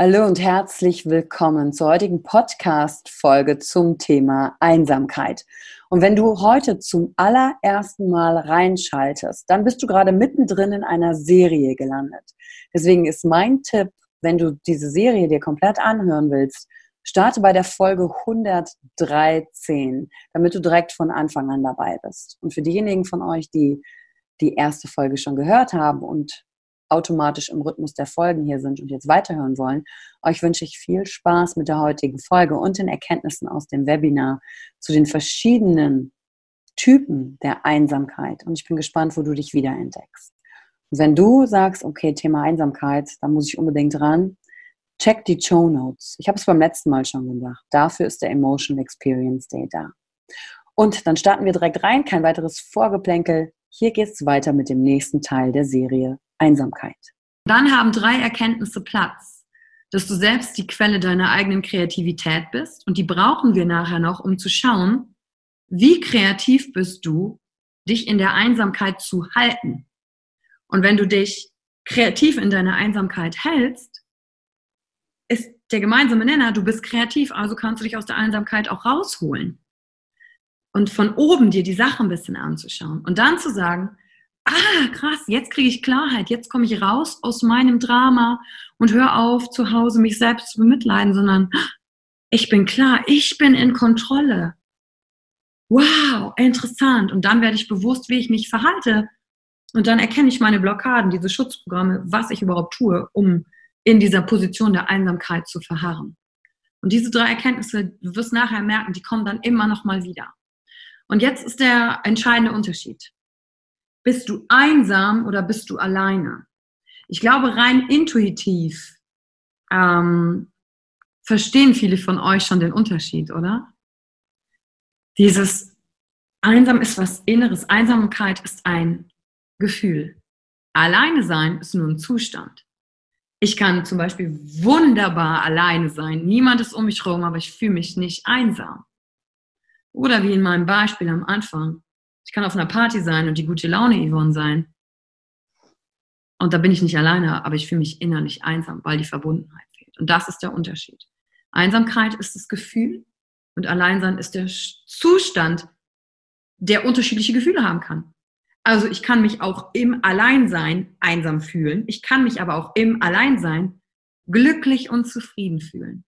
Hallo und herzlich willkommen zur heutigen Podcast-Folge zum Thema Einsamkeit. Und wenn du heute zum allerersten Mal reinschaltest, dann bist du gerade mittendrin in einer Serie gelandet. Deswegen ist mein Tipp, wenn du diese Serie dir komplett anhören willst, starte bei der Folge 113, damit du direkt von Anfang an dabei bist. Und für diejenigen von euch, die die erste Folge schon gehört haben und automatisch im Rhythmus der Folgen hier sind und jetzt weiterhören wollen, euch wünsche ich viel Spaß mit der heutigen Folge und den Erkenntnissen aus dem Webinar zu den verschiedenen Typen der Einsamkeit. Und ich bin gespannt, wo du dich wiederentdeckst. Und wenn du sagst, okay, Thema Einsamkeit, da muss ich unbedingt ran, check die Show Notes. Ich habe es beim letzten Mal schon gesagt. Dafür ist der Emotional Experience Day da. Und dann starten wir direkt rein, kein weiteres Vorgeplänkel. Hier geht es weiter mit dem nächsten Teil der Serie Einsamkeit. Dann haben drei Erkenntnisse Platz, dass du selbst die Quelle deiner eigenen Kreativität bist und die brauchen wir nachher noch, um zu schauen, wie kreativ bist du, dich in der Einsamkeit zu halten. Und wenn du dich kreativ in deiner Einsamkeit hältst, ist der gemeinsame Nenner, du bist kreativ, also kannst du dich aus der Einsamkeit auch rausholen. Und von oben dir die Sache ein bisschen anzuschauen und dann zu sagen, ah, krass, jetzt kriege ich Klarheit, jetzt komme ich raus aus meinem Drama und höre auf, zu Hause mich selbst zu bemitleiden, sondern ich bin klar, ich bin in Kontrolle. Wow, interessant. Und dann werde ich bewusst, wie ich mich verhalte. Und dann erkenne ich meine Blockaden, diese Schutzprogramme, was ich überhaupt tue, um in dieser Position der Einsamkeit zu verharren. Und diese drei Erkenntnisse, du wirst nachher merken, die kommen dann immer noch mal wieder. Und jetzt ist der entscheidende Unterschied. Bist du einsam oder bist du alleine? Ich glaube, rein intuitiv ähm, verstehen viele von euch schon den Unterschied, oder? Dieses Einsam ist was Inneres. Einsamkeit ist ein Gefühl. Alleine sein ist nur ein Zustand. Ich kann zum Beispiel wunderbar alleine sein. Niemand ist um mich herum, aber ich fühle mich nicht einsam. Oder wie in meinem Beispiel am Anfang. Ich kann auf einer Party sein und die gute Laune Yvonne sein. Und da bin ich nicht alleine, aber ich fühle mich innerlich einsam, weil die Verbundenheit fehlt. Und das ist der Unterschied. Einsamkeit ist das Gefühl und Alleinsein ist der Zustand, der unterschiedliche Gefühle haben kann. Also ich kann mich auch im Alleinsein einsam fühlen. Ich kann mich aber auch im Alleinsein glücklich und zufrieden fühlen.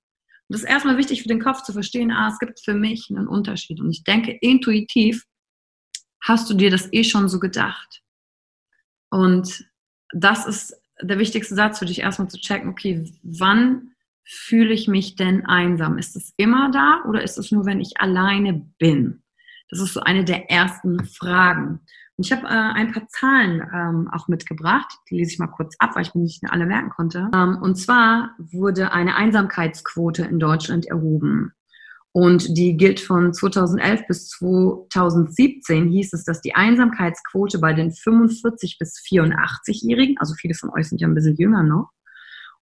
Und das ist erstmal wichtig für den Kopf zu verstehen, ah, es gibt für mich einen Unterschied. Und ich denke, intuitiv hast du dir das eh schon so gedacht. Und das ist der wichtigste Satz für dich, erstmal zu checken, okay, wann fühle ich mich denn einsam? Ist es immer da oder ist es nur, wenn ich alleine bin? Das ist so eine der ersten Fragen. Und ich habe äh, ein paar Zahlen ähm, auch mitgebracht. Die lese ich mal kurz ab, weil ich mir nicht alle merken konnte. Ähm, und zwar wurde eine Einsamkeitsquote in Deutschland erhoben. Und die gilt von 2011 bis 2017 hieß es, dass die Einsamkeitsquote bei den 45 bis 84-Jährigen, also viele von euch sind ja ein bisschen jünger noch,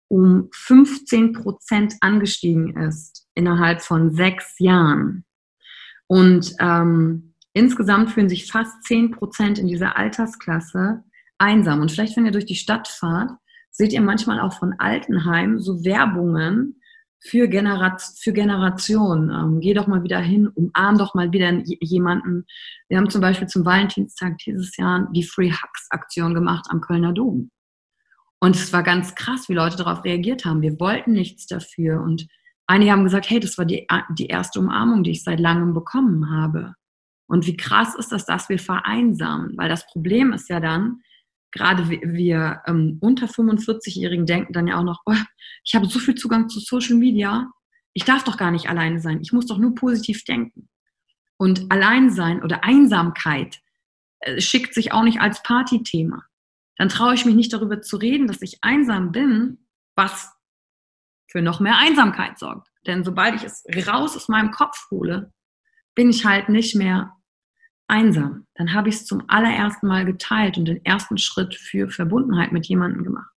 um 15 Prozent angestiegen ist innerhalb von sechs Jahren. Und ähm, Insgesamt fühlen sich fast 10 Prozent in dieser Altersklasse einsam. Und vielleicht, wenn ihr durch die Stadt fahrt, seht ihr manchmal auch von Altenheim so Werbungen für, Generat für Generationen. Ähm, geh doch mal wieder hin, umarm doch mal wieder jemanden. Wir haben zum Beispiel zum Valentinstag dieses Jahr die Free Hugs Aktion gemacht am Kölner Dom. Und es war ganz krass, wie Leute darauf reagiert haben. Wir wollten nichts dafür. Und einige haben gesagt, hey, das war die, die erste Umarmung, die ich seit langem bekommen habe. Und wie krass ist das, dass wir vereinsamen? Weil das Problem ist ja dann, gerade wir ähm, unter 45-Jährigen denken dann ja auch noch, oh, ich habe so viel Zugang zu Social Media, ich darf doch gar nicht alleine sein, ich muss doch nur positiv denken. Und Alleinsein oder Einsamkeit äh, schickt sich auch nicht als Partythema. Dann traue ich mich nicht darüber zu reden, dass ich einsam bin, was für noch mehr Einsamkeit sorgt. Denn sobald ich es raus aus meinem Kopf hole, bin ich halt nicht mehr einsam. Dann habe ich es zum allerersten Mal geteilt und den ersten Schritt für Verbundenheit mit jemandem gemacht.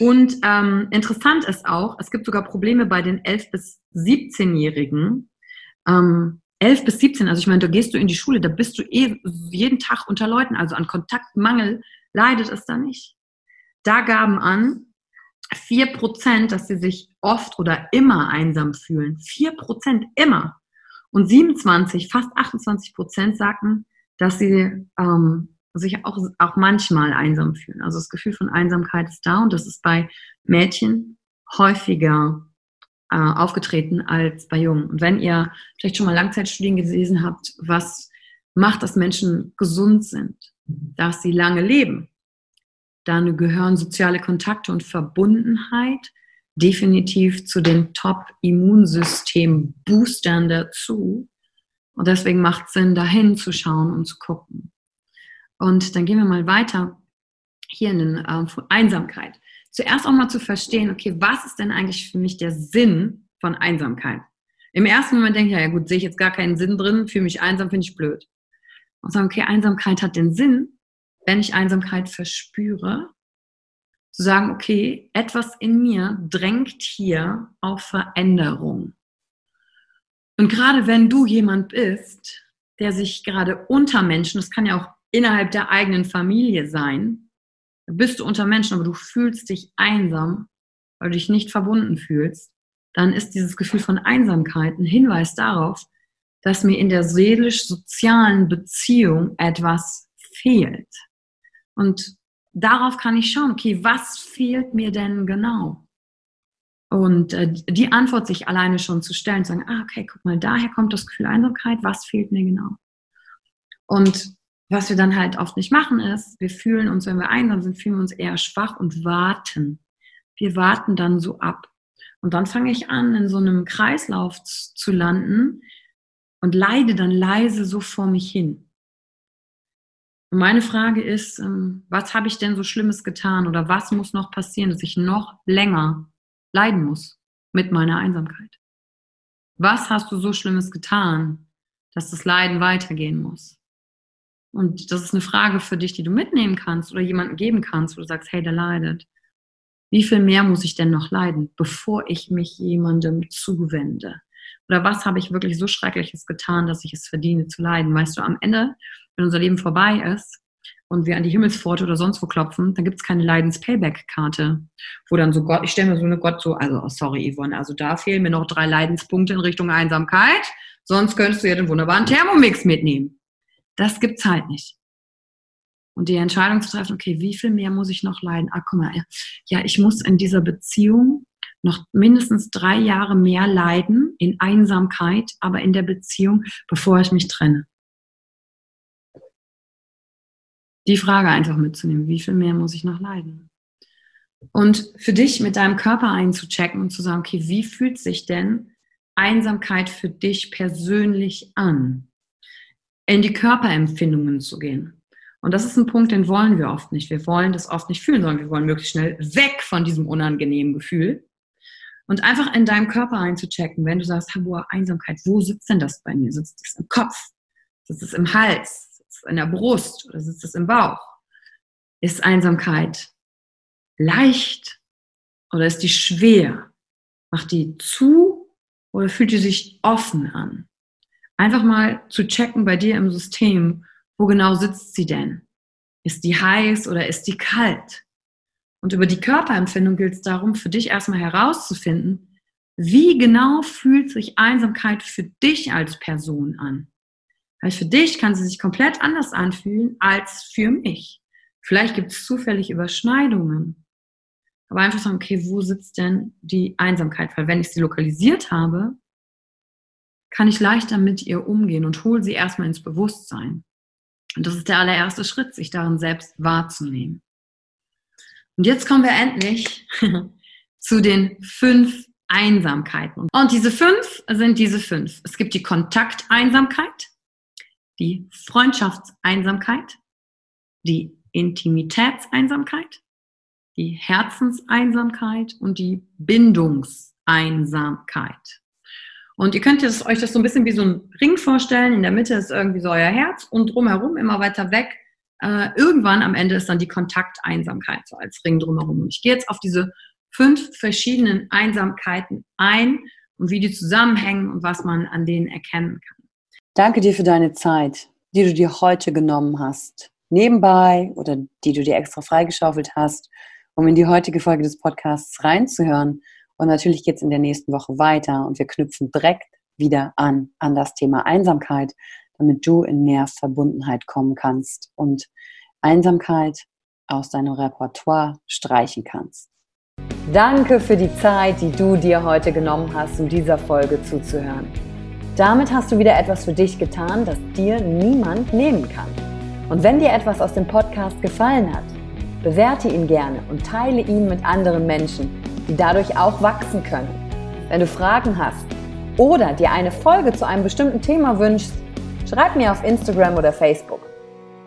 Und ähm, interessant ist auch, es gibt sogar Probleme bei den 11- bis 17-Jährigen. Ähm, 11 bis 17, also ich meine, da gehst du in die Schule, da bist du eh jeden Tag unter Leuten, also an Kontaktmangel leidet es da nicht. Da gaben an 4%, dass sie sich oft oder immer einsam fühlen. 4% immer. Und 27, fast 28 Prozent sagten, dass sie ähm, sich auch, auch manchmal einsam fühlen. Also das Gefühl von Einsamkeit ist da und das ist bei Mädchen häufiger äh, aufgetreten als bei Jungen. Und wenn ihr vielleicht schon mal Langzeitstudien gelesen habt, was macht, dass Menschen gesund sind, dass sie lange leben, dann gehören soziale Kontakte und Verbundenheit definitiv zu den Top-Immunsystem-Boostern dazu. Und deswegen macht es Sinn, dahin zu schauen und zu gucken. Und dann gehen wir mal weiter hier in den äh, Einsamkeit. Zuerst auch mal zu verstehen, okay, was ist denn eigentlich für mich der Sinn von Einsamkeit? Im ersten Moment denke ich, ja gut, sehe ich jetzt gar keinen Sinn drin, fühle mich einsam, finde ich blöd. Und sagen, okay, Einsamkeit hat den Sinn, wenn ich Einsamkeit verspüre zu sagen, okay, etwas in mir drängt hier auf Veränderung. Und gerade wenn du jemand bist, der sich gerade unter Menschen, das kann ja auch innerhalb der eigenen Familie sein, bist du unter Menschen, aber du fühlst dich einsam, weil du dich nicht verbunden fühlst, dann ist dieses Gefühl von Einsamkeit ein Hinweis darauf, dass mir in der seelisch-sozialen Beziehung etwas fehlt. Und darauf kann ich schauen, okay, was fehlt mir denn genau? Und äh, die Antwort sich alleine schon zu stellen, zu sagen, ah, okay, guck mal, daher kommt das Gefühl Einsamkeit, was fehlt mir genau? Und was wir dann halt oft nicht machen ist, wir fühlen uns, wenn wir einsam sind, fühlen wir uns eher schwach und warten. Wir warten dann so ab. Und dann fange ich an, in so einem Kreislauf zu landen und leide dann leise so vor mich hin. Und meine Frage ist, ähm, was habe ich denn so Schlimmes getan oder was muss noch passieren, dass ich noch länger leiden muss mit meiner Einsamkeit? Was hast du so Schlimmes getan, dass das Leiden weitergehen muss? Und das ist eine Frage für dich, die du mitnehmen kannst oder jemandem geben kannst, wo du sagst, hey, der leidet. Wie viel mehr muss ich denn noch leiden, bevor ich mich jemandem zuwende? Oder was habe ich wirklich so Schreckliches getan, dass ich es verdiene zu leiden? Weißt du, am Ende wenn unser Leben vorbei ist und wir an die Himmelspforte oder sonst wo klopfen, dann gibt es keine Leidens-Payback-Karte, wo dann so Gott, ich stelle mir so eine Gott so, also oh, sorry Yvonne, also da fehlen mir noch drei Leidenspunkte in Richtung Einsamkeit, sonst könntest du ja den wunderbaren Thermomix mitnehmen. Das gibt's halt nicht. und die Entscheidung zu treffen, okay, wie viel mehr muss ich noch leiden? Ah, guck mal, ja, ich muss in dieser Beziehung noch mindestens drei Jahre mehr leiden in Einsamkeit, aber in der Beziehung, bevor ich mich trenne. Die Frage einfach mitzunehmen, wie viel mehr muss ich noch leiden? Und für dich mit deinem Körper einzuchecken und zu sagen, okay, wie fühlt sich denn Einsamkeit für dich persönlich an? In die Körperempfindungen zu gehen. Und das ist ein Punkt, den wollen wir oft nicht. Wir wollen das oft nicht fühlen, sondern wir wollen möglichst schnell weg von diesem unangenehmen Gefühl. Und einfach in deinem Körper einzuchecken, wenn du sagst, boah, Einsamkeit, wo sitzt denn das bei mir? Sitzt es im Kopf? Sitzt es im Hals? Es in der Brust? Oder sitzt es im Bauch? Ist Einsamkeit leicht oder ist die schwer? Macht die zu oder fühlt die sich offen an? Einfach mal zu checken bei dir im System, wo genau sitzt sie denn? Ist die heiß oder ist die kalt? Und über die Körperempfindung gilt es darum, für dich erstmal herauszufinden, wie genau fühlt sich Einsamkeit für dich als Person an? Weil für dich kann sie sich komplett anders anfühlen als für mich. Vielleicht gibt es zufällig Überschneidungen. Aber einfach sagen, okay, wo sitzt denn die Einsamkeit? Weil wenn ich sie lokalisiert habe, kann ich leichter mit ihr umgehen und hole sie erstmal ins Bewusstsein. Und das ist der allererste Schritt, sich darin selbst wahrzunehmen. Und jetzt kommen wir endlich zu den fünf Einsamkeiten. Und diese fünf sind diese fünf. Es gibt die Kontakteinsamkeit, die Freundschaftseinsamkeit, die Intimitätseinsamkeit, die Herzenseinsamkeit und die Bindungseinsamkeit. Und ihr könnt euch das so ein bisschen wie so ein Ring vorstellen. In der Mitte ist irgendwie so euer Herz und drumherum immer weiter weg. Äh, irgendwann am Ende ist dann die Kontakteinsamkeit so als Ring drumherum. Und ich gehe jetzt auf diese fünf verschiedenen Einsamkeiten ein und wie die zusammenhängen und was man an denen erkennen kann. Danke dir für deine Zeit, die du dir heute genommen hast. Nebenbei oder die du dir extra freigeschaufelt hast, um in die heutige Folge des Podcasts reinzuhören und natürlich geht es in der nächsten Woche weiter und wir knüpfen direkt wieder an, an das Thema Einsamkeit, damit du in mehr Verbundenheit kommen kannst und Einsamkeit aus deinem Repertoire streichen kannst. Danke für die Zeit, die du dir heute genommen hast, um dieser Folge zuzuhören. Damit hast du wieder etwas für dich getan, das dir niemand nehmen kann. Und wenn dir etwas aus dem Podcast gefallen hat, bewerte ihn gerne und teile ihn mit anderen Menschen die dadurch auch wachsen können. Wenn du Fragen hast oder dir eine Folge zu einem bestimmten Thema wünschst, schreib mir auf Instagram oder Facebook.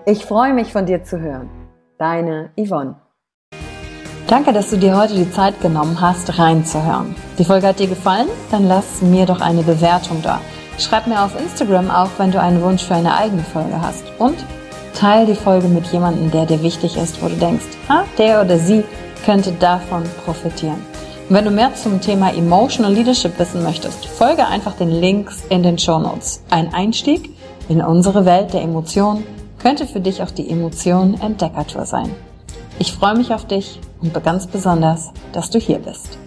Ich freue mich von dir zu hören. Deine Yvonne. Danke, dass du dir heute die Zeit genommen hast, reinzuhören. Die Folge hat dir gefallen? Dann lass mir doch eine Bewertung da. Schreib mir auf Instagram auch, wenn du einen Wunsch für eine eigene Folge hast. Und teile die Folge mit jemandem, der dir wichtig ist, wo du denkst, ha, der oder sie könnte davon profitieren. Und wenn du mehr zum Thema Emotional Leadership wissen möchtest, folge einfach den Links in den Show Notes. Ein Einstieg in unsere Welt der Emotionen könnte für dich auch die Emotion Entdeckertour sein. Ich freue mich auf dich und ganz besonders, dass du hier bist.